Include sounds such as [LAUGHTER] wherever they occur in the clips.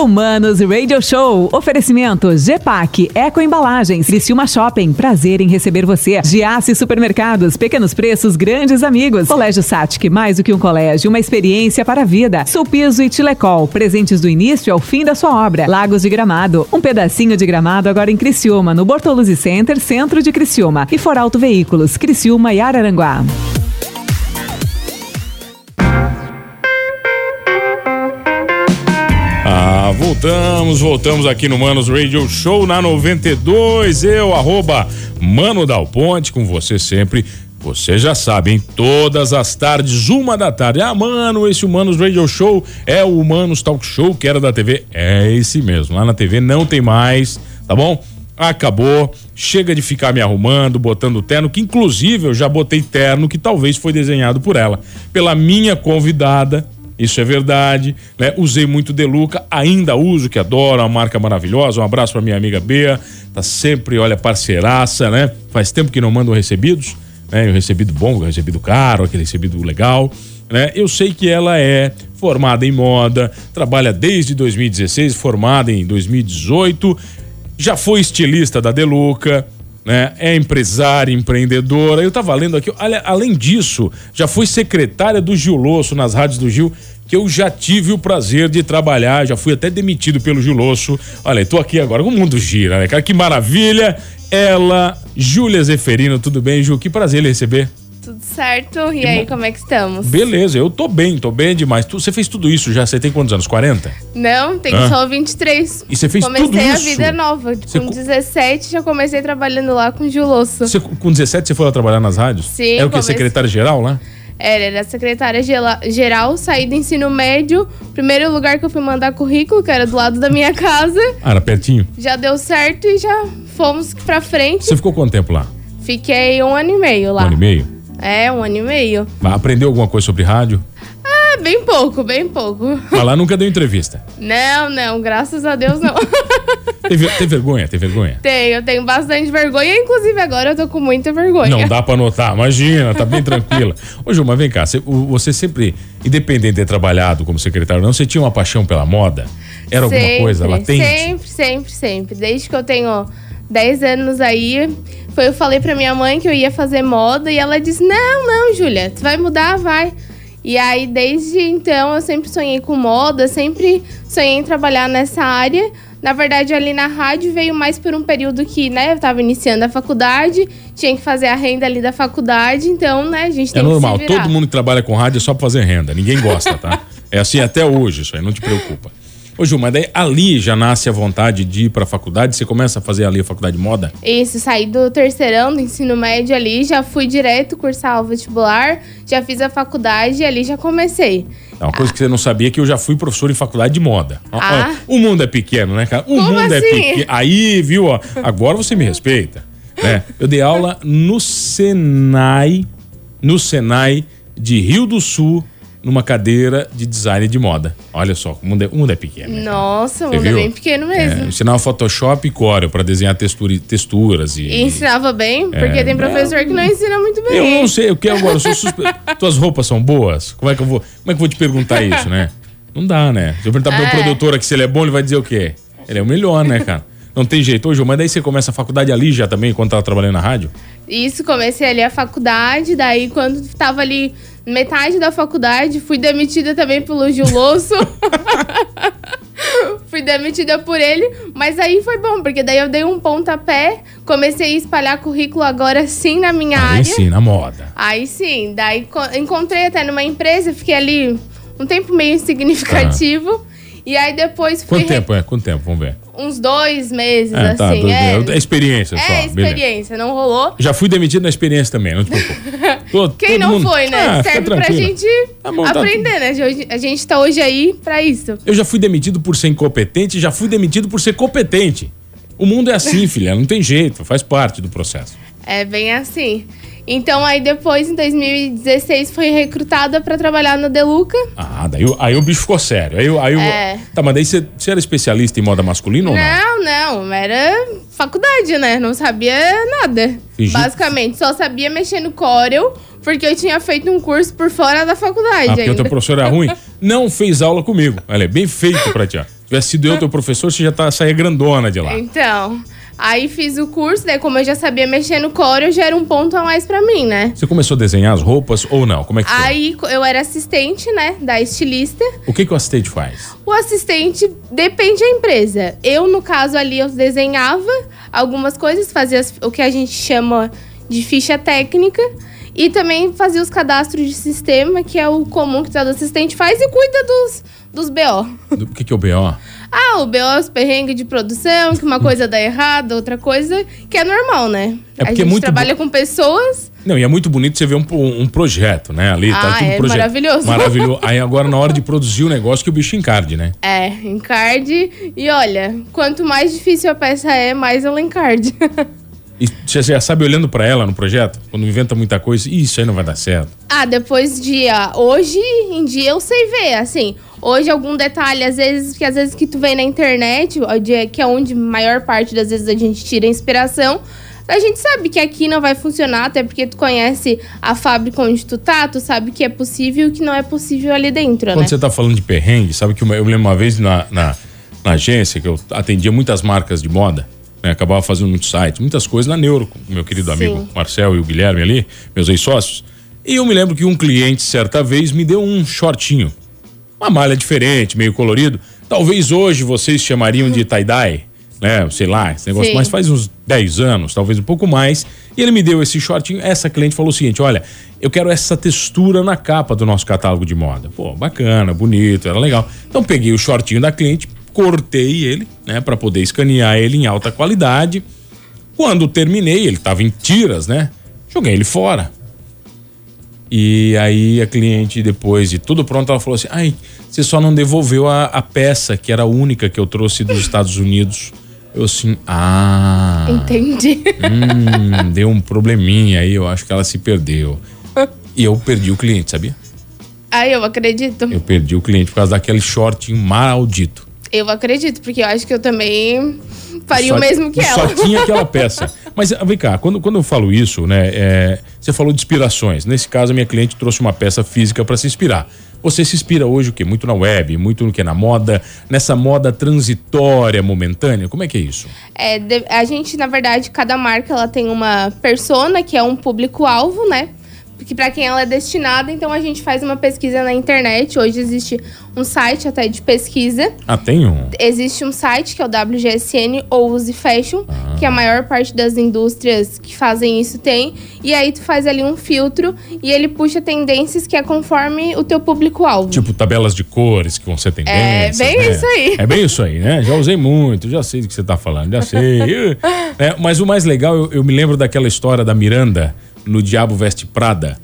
Humanos Radio Show. Oferecimento GPAC, Eco Embalagens, Criciúma Shopping. Prazer em receber você. Giasse Supermercados, pequenos preços, grandes amigos. Colégio Satic, mais do que um colégio, uma experiência para a vida. Sulpiso e Tilecol, presentes do início ao fim da sua obra. Lagos de Gramado, um pedacinho de gramado agora em Criciúma, no Bortoluzzi Center, centro de Criciúma. E Foralto Veículos, Criciúma e Araranguá. Voltamos, voltamos aqui no Manos Radio Show na 92. Eu, arroba Mano Dal Ponte, com você sempre. Você já sabe, hein? Todas as tardes, uma da tarde. Ah, mano, esse Humanos Radio Show é o Humanos Talk Show que era da TV. É esse mesmo. Lá na TV não tem mais, tá bom? Acabou. Chega de ficar me arrumando, botando terno, que inclusive eu já botei terno que talvez foi desenhado por ela. Pela minha convidada, isso é verdade, né? Usei muito Deluca, ainda uso, que adoro, uma marca maravilhosa. Um abraço para minha amiga Bea, tá sempre, olha, parceiraça, né? Faz tempo que não mandam recebidos, né? O recebido bom, o recebido caro, aquele recebido legal, né? Eu sei que ela é formada em moda, trabalha desde 2016, formada em 2018, já foi estilista da Deluca, né? É empresária, empreendedora. Eu tava lendo aqui, além disso, já foi secretária do Gil Losso nas rádios do Gil, que eu já tive o prazer de trabalhar, já fui até demitido pelo Gil Losso. Olha, tô aqui agora, o mundo gira, né, cara? Que maravilha! Ela, Júlia Zeferino, tudo bem, Ju? Que prazer lhe receber. Tudo certo? E aí, como é que estamos? Beleza, eu tô bem, tô bem demais. Tu- Você fez tudo isso já? Você tem quantos anos? 40? Não, tenho só 23. E você fez comecei tudo a isso? vida nova. Você com co- 17 já comecei trabalhando lá com Gil. Você, com 17 você foi lá trabalhar nas rádios? Sim, Era o que? comecei- Secretária-geral lá? Era, era secretária geral, saí do ensino médio. Primeiro lugar que eu fui mandar currículo, que era do lado da minha [LAUGHS] casa. Ah, era pertinho. Já deu certo e já fomos pra frente. Você ficou quanto tempo lá? Fiquei um ano e meio lá. Um ano e meio? É, um ano e meio. Mas Aprendeu alguma coisa sobre rádio? Ah, bem pouco, bem pouco. Mas lá nunca deu entrevista. Não, não, graças a Deus não. [LAUGHS] Tem, tem vergonha? Tem vergonha? tenho, eu tenho bastante vergonha. Inclusive agora eu tô com muita vergonha. Não dá pra notar, imagina, tá bem tranquila. [LAUGHS] Ô, mas vem cá, você, você sempre, independente de ter trabalhado como secretário, não, você tinha uma paixão pela moda? Era alguma Sempre, coisa latente? Sempre, sempre, sempre. Desde que eu tenho 10 anos aí, foi eu falei pra minha mãe que eu ia fazer moda e ela disse: Não, não, Júlia, tu vai mudar, vai. E aí, desde então, eu sempre sonhei com moda, sempre sonhei em trabalhar nessa área. Na verdade, ali na rádio veio mais por um período que, né, eu tava iniciando a faculdade, tinha que fazer a renda ali da faculdade, então, né, a gente É tem normal, que virar. todo mundo que trabalha com rádio é só pra fazer renda, ninguém gosta, tá? É assim até hoje, isso aí, não te preocupa. Ô, Ju, mas daí ali já nasce a vontade de ir pra faculdade, você começa a fazer ali a faculdade de moda? Isso, saí do terceirão do ensino médio ali, já fui direto cursar o vestibular, já fiz a faculdade e ali já comecei. É uma coisa que você não sabia é que eu já fui professor em faculdade de moda. Ah. o mundo é pequeno, né, cara? O Como mundo é assim? pequeno. Aí, viu, ó, agora você me respeita. Né? Eu dei aula no Senai, no Senai de Rio do Sul, numa cadeira de design de moda. Olha só, o mundo é, o mundo é pequeno. né? Nossa, o mundo é viu? bem pequeno É, mesmo. eu ensinava Photoshop e Corel pra desenhar textura, texturas e. E ensinava bem, porque É, tem professor que não ensina muito bem. Eu não sei, o que agora? Eu sou suspe... [LAUGHS] Tuas roupas são boas? Como é que eu vou, como é que eu vou te perguntar isso, né? Não dá, né? Se eu perguntar pro meu É. produtor aqui se ele é bom, ele vai dizer o quê? Ele é o melhor, né, cara? Não tem jeito. Ô, Ju, mas daí você começa a faculdade ali já também, quando tava trabalhando na rádio? Isso, comecei ali a faculdade, daí quando tava ali metade da faculdade, fui demitida também pelo Gil Losso. [LAUGHS] fui demitida por ele, mas aí foi bom, porque daí eu dei um pontapé, comecei a espalhar currículo agora sim na minha Aí área. sim, na moda. Aí sim, daí co- encontrei até numa empresa, fiquei ali um tempo meio insignificativo. E aí depois fui Quanto tempo é? Quanto tempo? Vamos ver. Uns dois meses, É, tá, assim. é. É experiência só. é beleza. experiência, não rolou. [LAUGHS] Já fui demitido na experiência também, não te preocupe. [LAUGHS] Tô- Quem não mundo- foi, né? Ah, Serve pra gente Tá bom, tá aprender, né? Hoje- A gente tá hoje aí pra isso. Eu já fui demitido por ser incompetente, já fui demitido por ser competente. O mundo é assim, [LAUGHS] filha, não tem jeito, faz parte do processo. É bem assim. Então aí depois, em 2016, fui recrutada pra trabalhar na Deluca. Ah, daí o- aí o bicho ficou sério. Aí, aí É. Tá, mas daí você, você era especialista em moda masculina ou não? Não, não, era faculdade, né? Não sabia nada. Fingi- Basicamente, só sabia mexer no Corel, porque eu tinha feito um curso por fora da faculdade Ah, porque o ainda. teu professor era ruim? Não fez aula comigo. Olha, é bem feito pra ti. ó. tivesse sido eu teu professor, você já tá, saía grandona de lá. Então, aí fiz o curso, daí como eu já sabia mexer no Corel, já era um ponto a mais pra mim, né? Você começou a desenhar as roupas ou não? Como é que foi? Aí eu era assistente, né, da estilista. O que, que o assistente faz? O assistente depende da empresa. Eu, no caso ali, eu desenhava algumas coisas, fazia o que a gente chama de ficha técnica. E também fazia os cadastros de sistema, que é o comum que todo assistente faz, e cuida dos, dos BO. Do que, que é o BO? Ah, o BO é os perrengues de produção, que uma coisa dá errado, outra coisa, que é normal, né? É a porque é gente muito trabalha com pessoas. Não, e é muito bonito você ver um, um projeto, né? Ali, tá Ah, tudo é projeto. maravilhoso. Maravilhoso. [LAUGHS] Aí agora, na hora de produzir o negócio, que o bicho encarde, né? É, encarde. E olha, quanto mais difícil a peça é, mais ela encarde. [LAUGHS] E você já sabe olhando pra ela no projeto, quando inventa muita coisa, "Ih, isso aí não vai dar certo. Ah, depois de. ah, hoje em dia eu sei ver, assim. Hoje algum detalhe, às vezes, que às vezes que tu vê na internet, que é onde maior parte das vezes a gente tira inspiração. A gente sabe que aqui não vai funcionar, até porque tu conhece a fábrica onde tu tá, tu sabe que é possível e o que não é possível ali dentro, Quando né? você tá falando de perrengue, sabe que eu me lembro uma vez na, na, na agência que eu atendia muitas marcas de moda, né? Acabava fazendo muitos sites, muitas coisas na Neuro, com meu querido Sim. amigo Marcel e o Guilherme ali, meus ex-sócios. E eu me lembro que um cliente, certa vez, me deu um shortinho. Uma malha diferente, meio colorido. Talvez hoje vocês chamariam de tie-dye, né? Sei lá, esse negócio. Sim. Mas faz uns 10 anos, talvez um pouco mais. E ele me deu esse shortinho. Essa cliente falou o seguinte: olha, eu quero essa textura na capa do nosso catálogo de moda. Pô, bacana, bonito, era legal. Então peguei o shortinho da cliente, cortei ele, né? Pra poder escanear ele em alta qualidade. Quando terminei, ele tava em tiras, né? Joguei ele fora. E aí a cliente, depois de tudo pronto, ela falou assim: ai, você só não devolveu a, a peça, que era a única que eu trouxe dos Estados Unidos. Eu assim, ah, Entendi. hum, deu um probleminha aí, eu acho que ela se perdeu. E eu perdi o cliente, sabia? Aí eu acredito. Eu perdi o cliente por causa daquele shortinho maldito. Eu acredito, porque eu acho que eu também faria Só- o mesmo que Só ela. tinha aquela peça. [LAUGHS] Mas vem cá, quando, quando eu falo isso, né? é, você falou de inspirações. Nesse caso, a minha cliente trouxe uma peça física para se inspirar. Você se inspira hoje o quê? Muito na web, muito no que? Na moda, nessa moda transitória, momentânea. Como é que é isso? É, a gente, na verdade, cada marca ela tem uma persona, que é um público-alvo, né? Porque para quem ela é destinada, então a gente faz uma pesquisa na internet. Hoje existe um site até de pesquisa. Ah, tem um. Existe um site que é o WGSN ou Use Fashion, Ah. Que a maior parte das indústrias que fazem isso tem. E aí tu faz ali um filtro e ele puxa tendências que é conforme o teu público-alvo. Tipo tabelas de cores que você tem É bem isso aí. É bem isso aí, né? Já usei muito, já sei do que você tá falando, já sei. [LAUGHS] É, mas o mais legal, eu, eu me lembro daquela história da Miranda no Diabo Veste Prada,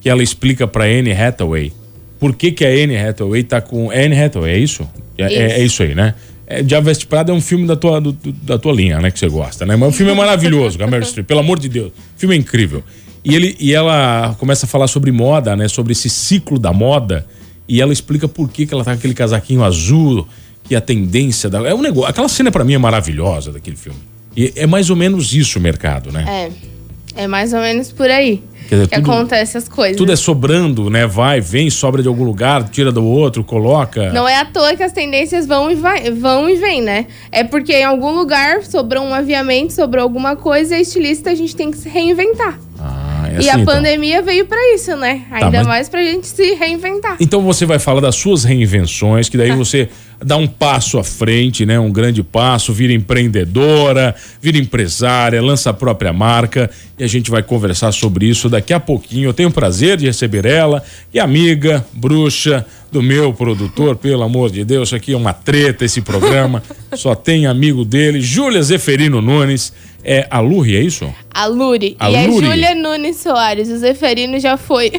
que ela explica pra Anne Hathaway por que, que a Anne Hathaway tá com. É Anne Hathaway, é isso? É é- é isso, aí, né? É, Diabo Veste Prada é um filme da tua, do- da tua linha, né? Que você gosta, né? Mas o filme é maravilhoso, com a Meryl Streep, pelo amor de Deus. O filme é incrível. E, ele, e ela começa a falar sobre moda, né? Sobre esse ciclo da moda. E ela explica por que, que ela tá com aquele casaquinho azul, que a tendência da. É um negócio. Aquela cena pra mim é maravilhosa daquele filme. E é mais ou menos isso o mercado, né? É. É mais ou menos por aí dizer, que tudo- acontece essas coisas. Tudo é sobrando, né? Vai, vem, sobra de algum lugar, tira do outro, coloca. Não é à toa que as tendências vão e, vai, vão e vêm, né? É porque em algum lugar sobrou um aviamento, sobrou alguma coisa e a estilista a gente tem que se reinventar. Ah, é e assim, a então. pandemia veio pra isso, né? Ainda mas- mais pra gente se reinventar. Então você vai falar das suas reinvenções, que daí Tá. [LAUGHS] você dá um passo à frente, né? Um grande passo, vira empreendedora, vira empresária, lança a própria marca e a gente vai conversar sobre isso daqui a pouquinho. Eu tenho o prazer de receber ela, é amiga, bruxa do meu produtor, pelo amor de Deus, isso aqui é uma treta esse programa. [LAUGHS] Só tem amigo dele, Júlia Zeferino Nunes, é a Luri, é isso? A Luri. A e Luri. a Júlia Nunes Soares. O Zeferino já foi.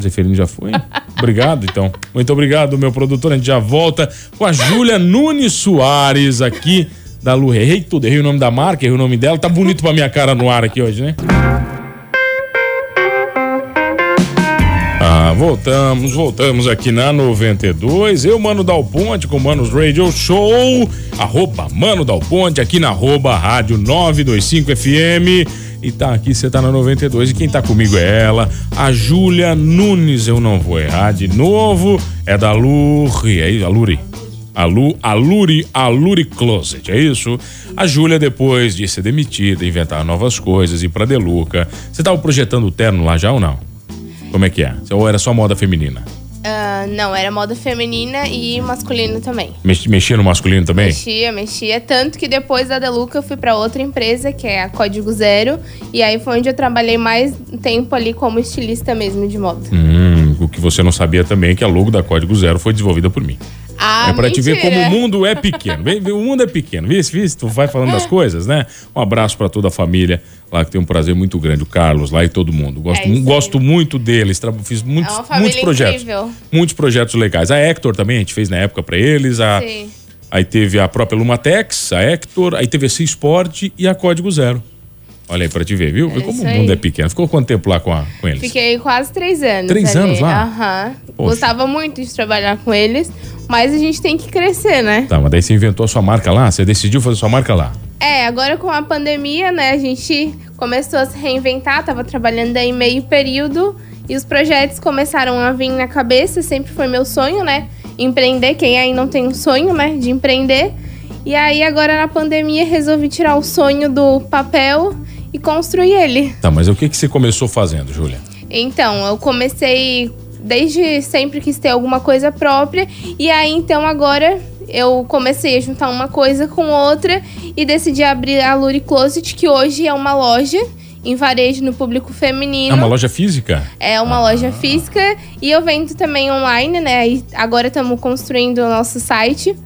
Zeferino já foi? Obrigado, então. Muito obrigado, meu produtor. A gente já volta com a Júlia Nunes Soares aqui da Lu. Errei tudo, errei o nome da marca, errei o nome dela. Tá bonito pra minha cara no ar aqui hoje, né? Voltamos, voltamos aqui na 92. Eu, Mano Dal Ponte, com Manos Radio Show. Arroba Mano Dal Ponte, aqui na arroba Rádio 925 FM. E tá aqui, você tá na 92. E quem tá comigo é ela, a Júlia Nunes. Eu não vou errar de novo. É da Luri. É isso, a Luri. A Lu, a Luri, a Luri Closet, é isso? A Júlia, depois de ser demitida, inventar novas coisas, ir pra Deluca. Você tava projetando o terno lá já ou não? Como é que é? Ou era só moda feminina? Ah, não, era moda feminina e masculino também. Mex- Mexia no masculino também? Mexia, mexia. Tanto que depois da Deluca eu fui pra outra empresa, que é a Código Zero. E aí foi onde eu trabalhei mais tempo ali como estilista mesmo de moda. Hum, o que você não sabia também é que a logo da Código Zero foi desenvolvida por mim. Ah, é pra te ver como o mundo é pequeno. Vem, o mundo é pequeno. Vê, vê, tu vai falando das coisas, né? Um abraço pra toda a família lá que tem um prazer muito grande, o Carlos lá e todo mundo. Gosto, É gosto muito deles, fiz muitos, É uma família muitos projetos. incrível. Muitos projetos legais. A Hector também, a gente fez na época pra eles. A, Sim. aí teve a própria Lumatex, a Hector, aí teve a C Sport e a Código Zero. Olha aí pra te ver, viu? Vê como o mundo aí. é pequeno. Ficou quanto tempo lá com, a- com eles? Fiquei quase três anos. Três ali. anos lá? Aham. Poxa. Gostava muito de trabalhar com eles, mas a gente tem que crescer, né? Tá, mas daí você inventou a sua marca lá? Você decidiu fazer sua marca lá? É, agora com a pandemia, né, a gente começou a se reinventar, tava trabalhando aí meio período e os projetos começaram a vir na cabeça, sempre foi meu sonho, né? Empreender, quem aí não tem um sonho, né, de empreender. E aí agora na pandemia resolvi tirar o sonho do papel e construir ele. Tá, mas o que, que você começou fazendo, Júlia? Então, eu comecei desde sempre quis ter alguma coisa própria e aí então agora eu comecei a juntar uma coisa com outra e decidi abrir a Luri Closet, que hoje é uma loja em varejo no público feminino. É uma loja física? É uma loja física e eu vendo também online, né? E agora estamos construindo o nosso site.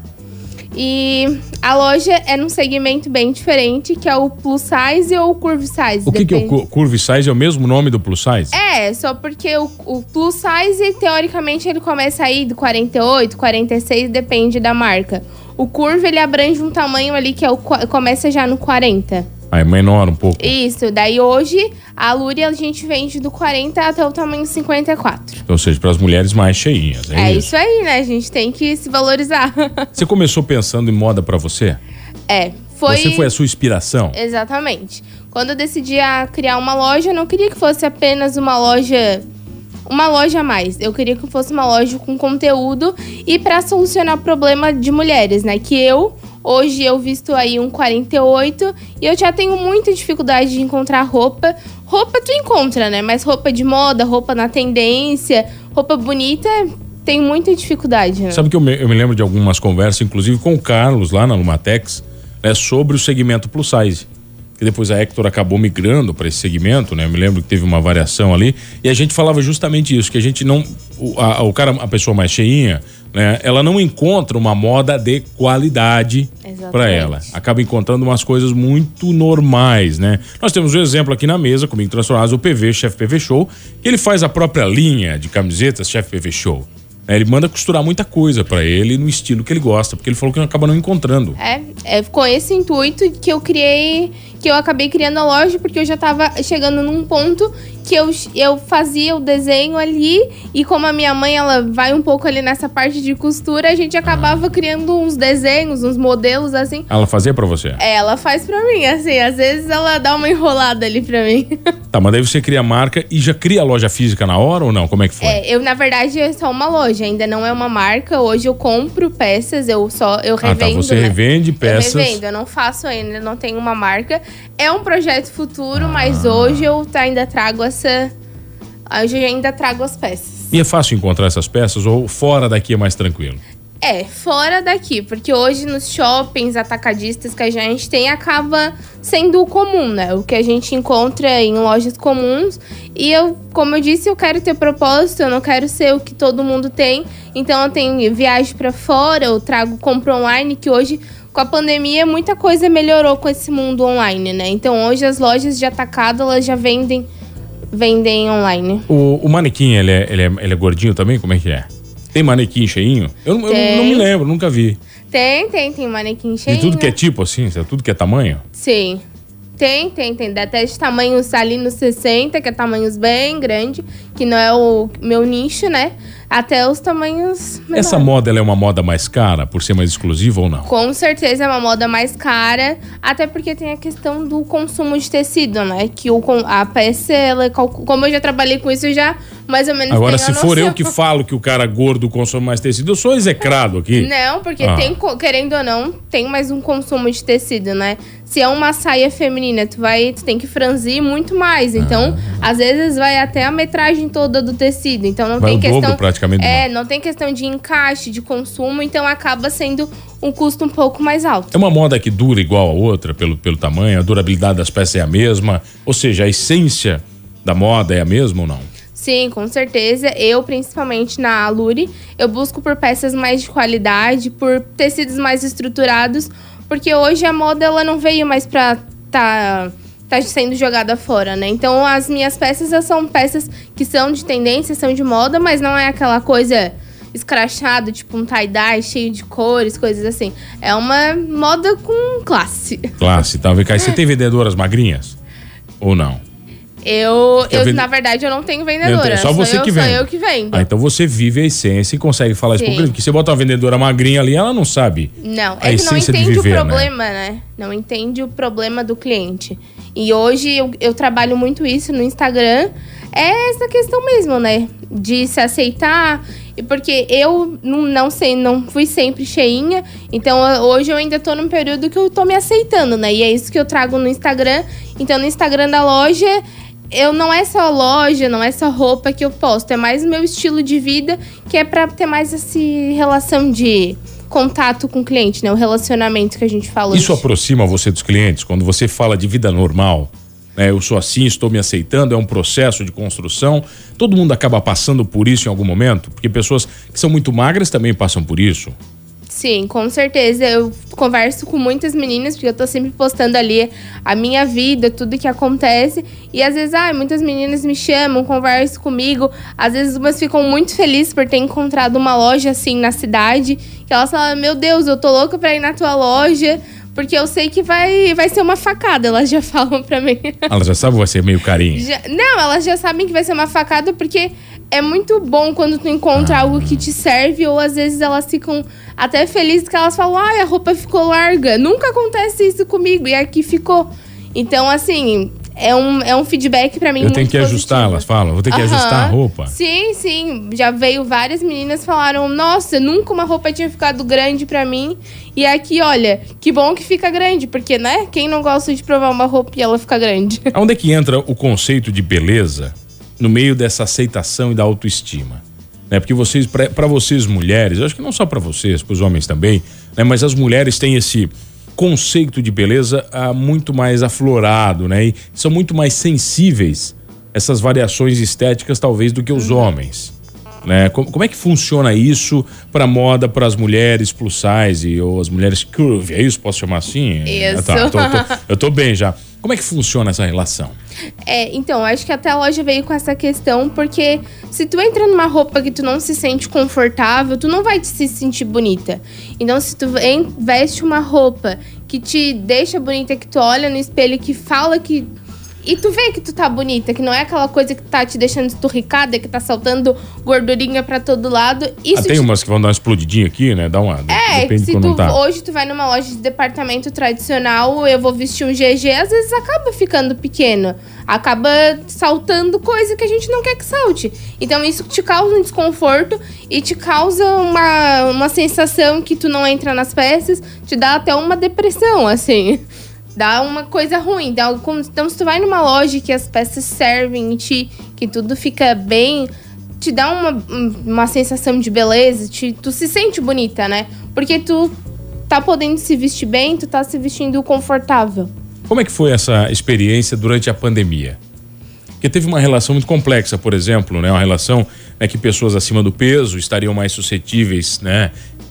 E a loja é num segmento bem diferente, que é o plus size ou o curve size. O que, que é o cu- curve size? É o mesmo nome do plus size? É, só porque o, o plus size, teoricamente, ele começa aí do 48, 46, depende da marca. O curve, ele abrange um tamanho ali que é o, começa já no 40. Ah, é menor um pouco. Isso, daí hoje, a Luri, a gente vende do 40 até o tamanho 54. Ou seja, para as mulheres mais cheinhas. É, É isso. isso aí, né? A gente tem que se valorizar. [LAUGHS] Você começou pensando em moda para você? é, foi... Você foi a sua inspiração? Exatamente. Quando eu decidi criar uma loja, eu não queria que fosse apenas uma loja. Uma loja a mais. Eu queria que fosse uma loja com conteúdo e para solucionar o problema de mulheres, né? Que eu, hoje, eu visto aí um 48 e eu já tenho muita dificuldade de encontrar roupa. Roupa tu encontra, né? Mas roupa de moda, roupa na tendência, roupa bonita, tem muita dificuldade, né? Sabe que eu me, eu me lembro de algumas conversas, inclusive com o Carlos lá na Lumatex, né, sobre o segmento plus size. Que depois a Hector acabou migrando para esse segmento, né? Eu me lembro que teve uma variação ali. E a gente falava justamente isso, que a gente não. O, a, o cara, a pessoa mais cheinha, né? Ela não encontra uma moda de qualidade para ela. Acaba encontrando umas coisas muito normais, né? Nós temos um exemplo aqui na mesa, comigo transformados, o PV, Chef PV Show, ele faz a própria linha de camisetas Chef PV Show. Né? Ele manda costurar muita coisa para ele no estilo que ele gosta, porque ele falou que acaba não encontrando. É, é com esse intuito que eu criei, que eu acabei criando a loja, porque eu já tava chegando num ponto que eu, eu fazia o desenho ali, e como a minha mãe, ela vai um pouco ali nessa parte de costura, a gente acabava criando uns desenhos, uns modelos, assim. Ela fazia para você? É, ela faz pra mim, assim, às vezes ela dá uma enrolada ali pra mim. [LAUGHS] Tá, mas daí você cria a marca e já cria a loja física na hora ou não? Como é que foi? É, eu, na verdade, é só uma loja, ainda não é uma marca. Hoje eu compro peças, eu só eu ah, tá. revendo. Você né? revende peças. Eu revendo, eu não faço ainda, não tenho uma marca. É um projeto futuro, Ah. mas hoje eu ainda trago Hoje eu ainda trago as peças. E é fácil encontrar essas peças ou fora daqui é mais tranquilo? É, fora daqui, porque hoje nos shoppings atacadistas que a gente tem acaba sendo o comum, né? O que a gente encontra em lojas comuns. E eu, como eu disse, eu quero ter propósito, eu não quero ser o que todo mundo tem. Então eu tenho viagem pra fora, eu trago compra online, que hoje com a pandemia muita coisa melhorou com esse mundo online, né? Então hoje as lojas de atacado elas já vendem vendem online. O, o manequim, ele é, ele, é, ele é gordinho também? Como é que é? Tem manequim cheinho? Eu, não- eu Tem. não me lembro, nunca vi. Tem, tem, tem manequim cheio. De tudo que é tipo assim, tudo que é tamanho? Sim. Tem, tem, tem. Até de tamanhos ali nos 60, que é tamanhos bem grande, que não é o meu nicho, né? Até os tamanhos. Essa menores. moda ela é uma moda mais cara por ser mais exclusiva ou não? Com certeza é uma moda mais cara, até porque tem a questão do consumo de tecido, né? Que o, a peça, ela, como eu já trabalhei com isso, eu já mais ou menos Agora, se for noção. eu que falo que o cara gordo consome mais tecido, eu sou execrado aqui. Não, porque Ah. tem, querendo ou não, tem mais um consumo de tecido, né? Se é uma saia feminina, tu vai, tu tem que franzir muito mais. Então, Ah. às vezes vai até a metragem toda do tecido. Então não Vai tem o questão. dobro praticamente É, não tem questão de encaixe, de consumo, então acaba sendo um custo um pouco mais alto. É uma moda que dura igual a outra pelo, pelo tamanho, a durabilidade das peças é a mesma, ou seja, a essência da moda é a mesma ou não? Sim, com certeza. Eu, principalmente na Alure, eu busco por peças mais de qualidade, por tecidos mais estruturados, porque hoje a moda ela não veio mais pra tá, tá sendo jogada fora, né? Então as minhas peças são peças que são de tendência, são de moda, mas não é aquela coisa escrachado, tipo um tie-dye cheio de cores, coisas assim. É uma moda com classe. Classe, tá? Vem você tem vendedoras magrinhas? Ou não? Eu, eu na verdade, eu não tenho vendedora. É só sou você eu, que Sou vende. eu que vendo. Ah, então você vive a essência e consegue falar isso pro Sim. cliente. Porque você bota uma vendedora magrinha ali, ela não sabe. Não, a é que não entende viver, né? o problema, né? Não entende o problema do cliente. E hoje eu, eu trabalho muito isso no Instagram. É essa questão mesmo, né? De se aceitar. E porque eu não, não sei, não fui sempre cheinha. Então hoje eu ainda tô num período que eu tô me aceitando, né? E é isso que eu trago no Instagram. Então no Instagram da loja. Eu não é só loja, não é só roupa que eu posto, é mais o meu estilo de vida, que é pra ter mais essa relação de contato com o cliente, né? O relacionamento que a gente fala Isso hoje. aproxima você dos clientes quando você fala de vida normal. né? eu sou assim, estou me aceitando, é um processo de construção. Todo mundo acaba passando por isso em algum momento, porque pessoas que são muito magras também passam por isso. Sim, com certeza. Eu converso com muitas meninas, porque eu tô sempre postando ali a minha vida, tudo que acontece. E às vezes, ah, muitas meninas me chamam, conversam comigo. Às vezes umas ficam muito felizes por ter encontrado uma loja assim na cidade. Que elas falam, meu Deus, eu tô louca pra ir na tua loja. Porque eu sei que vai, vai ser uma facada, elas já [LAUGHS] falam pra mim. Ela já sabe, vai ser meio carinho. Já- não, elas já sabem que vai ser uma facada porque é muito bom quando tu encontra algo que te serve ou às vezes elas ficam até felizes que elas falam, ai, a roupa ficou larga. Nunca acontece isso comigo e aqui ficou. Então, assim, é um, é um feedback pra mim Eu tenho que ajustar, positivo. elas falam. Vou ter que Aham. ajustar a roupa. Sim, sim. Já veio várias meninas falaram: Nossa, nunca uma roupa tinha ficado grande pra mim. E aqui, olha, que bom que fica grande, porque, né? Quem não gosta de provar uma roupa e ela fica grande? Onde é que entra o conceito de beleza no meio dessa aceitação e da autoestima? Né? Porque vocês, para vocês mulheres, eu acho que não só para vocês, para os homens também, né? mas as mulheres têm esse conceito de beleza ah, muito mais aflorado, né? E são muito mais sensíveis a essas variações estéticas talvez do que os homens. Né? Como, como é que funciona isso para moda para as mulheres plus size ou as mulheres curvy? É isso? Posso chamar assim? Isso. Ah, tá, tô- tô- eu tô bem já. Como é que funciona essa relação? É, então, acho que até a loja veio com essa questão, porque se tu entra numa roupa que tu não se sente confortável, tu não vai te se sentir bonita. Então, se tu veste uma roupa que te deixa bonita, que tu olha no espelho, que fala que. E tu vê que tu tá bonita, que não é aquela coisa que tá te deixando esturricada, que tá saltando gordurinha pra todo lado. Isso ah, tem te umas que vão dar uma explodidinha aqui, né? Dá uma. é, depende de se tu, tá. hoje tu vai numa loja de departamento tradicional, eu vou vestir um GG, às vezes acaba ficando pequeno. Acaba saltando coisa que a gente não quer que salte. Então isso te causa um desconforto e te causa uma, uma sensação que tu não entra nas peças, te dá até uma depressão, assim. [LAUGHS] Dá uma coisa ruim. Dá, então, se tu vai numa loja que as peças servem em ti, que tudo fica bem, te dá uma, um- uma sensação de beleza, te, tu se sente bonita, né? Porque tu tá podendo se vestir bem, tu tá se vestindo confortável. Como é que foi essa experiência durante a pandemia? Porque teve uma relação muito complexa, por exemplo, né? Uma relação né, que pessoas acima do peso estariam mais suscetíveis, né?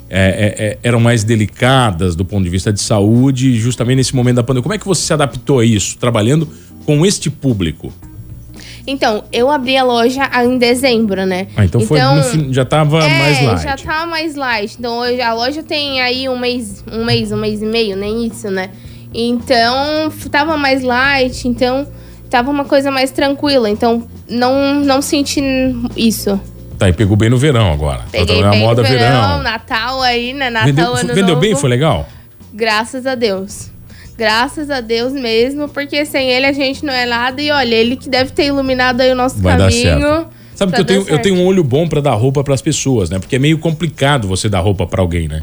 É, é, é, eram mais delicadas do ponto de vista de saúde, justamente nesse momento da pandemia. Como é que você se adaptou a isso, trabalhando com este público? Então, eu abri a loja em dezembro, né? Ah, então, foi no fim- já estava é, mais light. já tá mais light. Então hoje a loja tem aí um mês, um mês, um mês e meio, nem isso, né? Então tava mais light, então tava uma coisa mais tranquila. Então não, não senti isso. Tá, e pegou bem no verão agora. Tá Peguei trabalhando bem moda no verão, verão. Natal aí, né? Natal, Vendeu, ano vendeu bem? novo. Foi legal? Graças a Deus. Graças a Deus mesmo, porque sem ele a gente não é nada. E olha, ele que deve ter iluminado aí o nosso Vai caminho. Sabe que eu tenho, eu tenho um olho bom para dar roupa para as pessoas, né? Porque é meio complicado você dar roupa para alguém, né?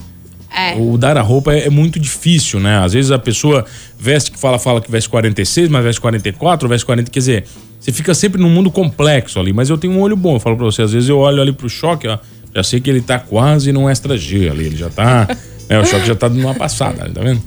É. O dar a roupa é, é, muito difícil, né? Às vezes a pessoa veste que fala, fala que veste 46, mas veste 44, veste 40, quer dizer, você fica sempre num mundo complexo ali, mas eu tenho um olho bom, eu falo para você, às vezes eu olho ali pro choque, ó, já sei que ele tá quase num extra G ali, ele já tá, [LAUGHS] né, o choque já tá dando uma passada, tá vendo?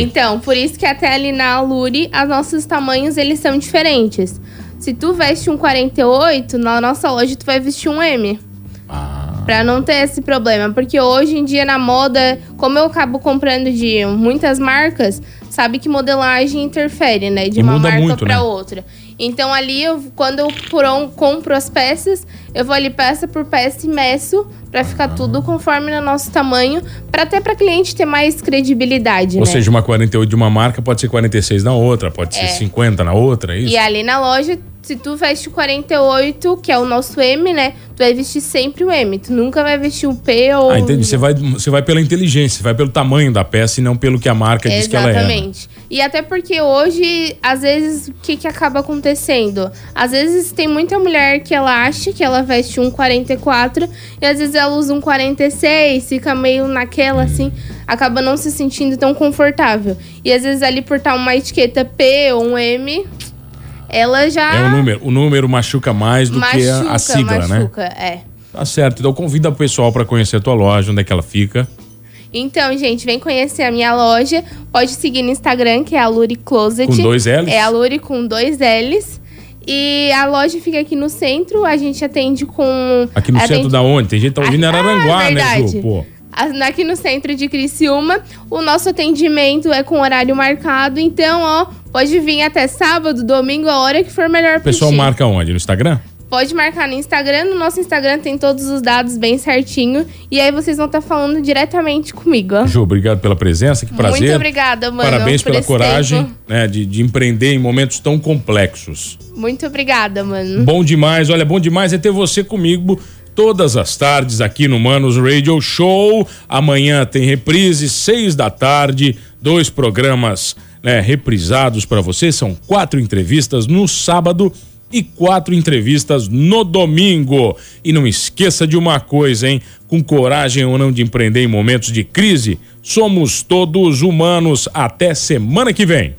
Então, por isso que até ali na Alure, os nossos tamanhos, eles são diferentes. Se tu veste um 48, na nossa loja tu vai vestir um M. Ah. Pra não ter esse problema. Porque hoje em dia na moda, como eu acabo comprando de muitas marcas, sabe que modelagem interfere, né? De E uma marca muito, pra né? outra. Então ali, eu, quando eu por- compro as peças, eu vou ali peça por peça e meço pra ficar tudo conforme no nosso tamanho, pra até pra cliente ter mais credibilidade, Ou né? seja, uma 48 de uma marca pode ser 46 na outra, pode ser 50 na outra, é isso? E ali na loja, se tu veste o 48, que é o nosso M, né? Tu vai vestir sempre o M. Tu nunca vai vestir o P ou. Ah, entendi. Você vai, você vai pela inteligência, você vai pelo tamanho da peça e não pelo que a marca diz que ela é. né? Exatamente. E até porque hoje, às vezes, o que, que acaba acontecendo? Às vezes tem muita mulher que ela acha que ela veste um 44 e às vezes ela usa um 46, fica meio naquela assim, acaba não se sentindo tão confortável. E às vezes ali por estar uma etiqueta P ou um M, ela já É o número. O número machuca mais do que a, a sigla, né? machuca, é. Tá certo. Então convida o pessoal para conhecer a tua loja, onde é que ela fica. Então, gente, vem conhecer a minha loja. Pode seguir no Instagram, que é a Luri Closet. Com dois Ls? É a Luri com dois L's. E a loja fica aqui no centro. A gente atende com. Aqui no atende... centro da onde? Tem gente que tá ouvindo Ah, Araranguá, né, verdade. Ju? Pô. Aqui no centro de Criciúma. O nosso atendimento é com horário marcado. Então, ó, pode vir até sábado, domingo, a hora que for melhor O pra pessoal marca onde? No Instagram? Pode marcar no Instagram. No nosso Instagram tem todos os dados bem certinho. E aí vocês vão estar falando diretamente comigo, ó. Ju, obrigado pela presença, que prazer. Muito obrigada, mano. Parabéns pela coragem né, de, de empreender em momentos tão complexos. Muito obrigada, mano. Bom demais, olha, bom demais é ter você comigo todas as tardes aqui no Manos Radio Show. Amanhã tem reprise, seis da tarde, dois programas né, reprisados para você. São quatro entrevistas no sábado e quatro entrevistas no domingo. E não esqueça de uma coisa, hein? Com coragem ou não de empreender em momentos de crise, somos todos humanos. Até semana que vem.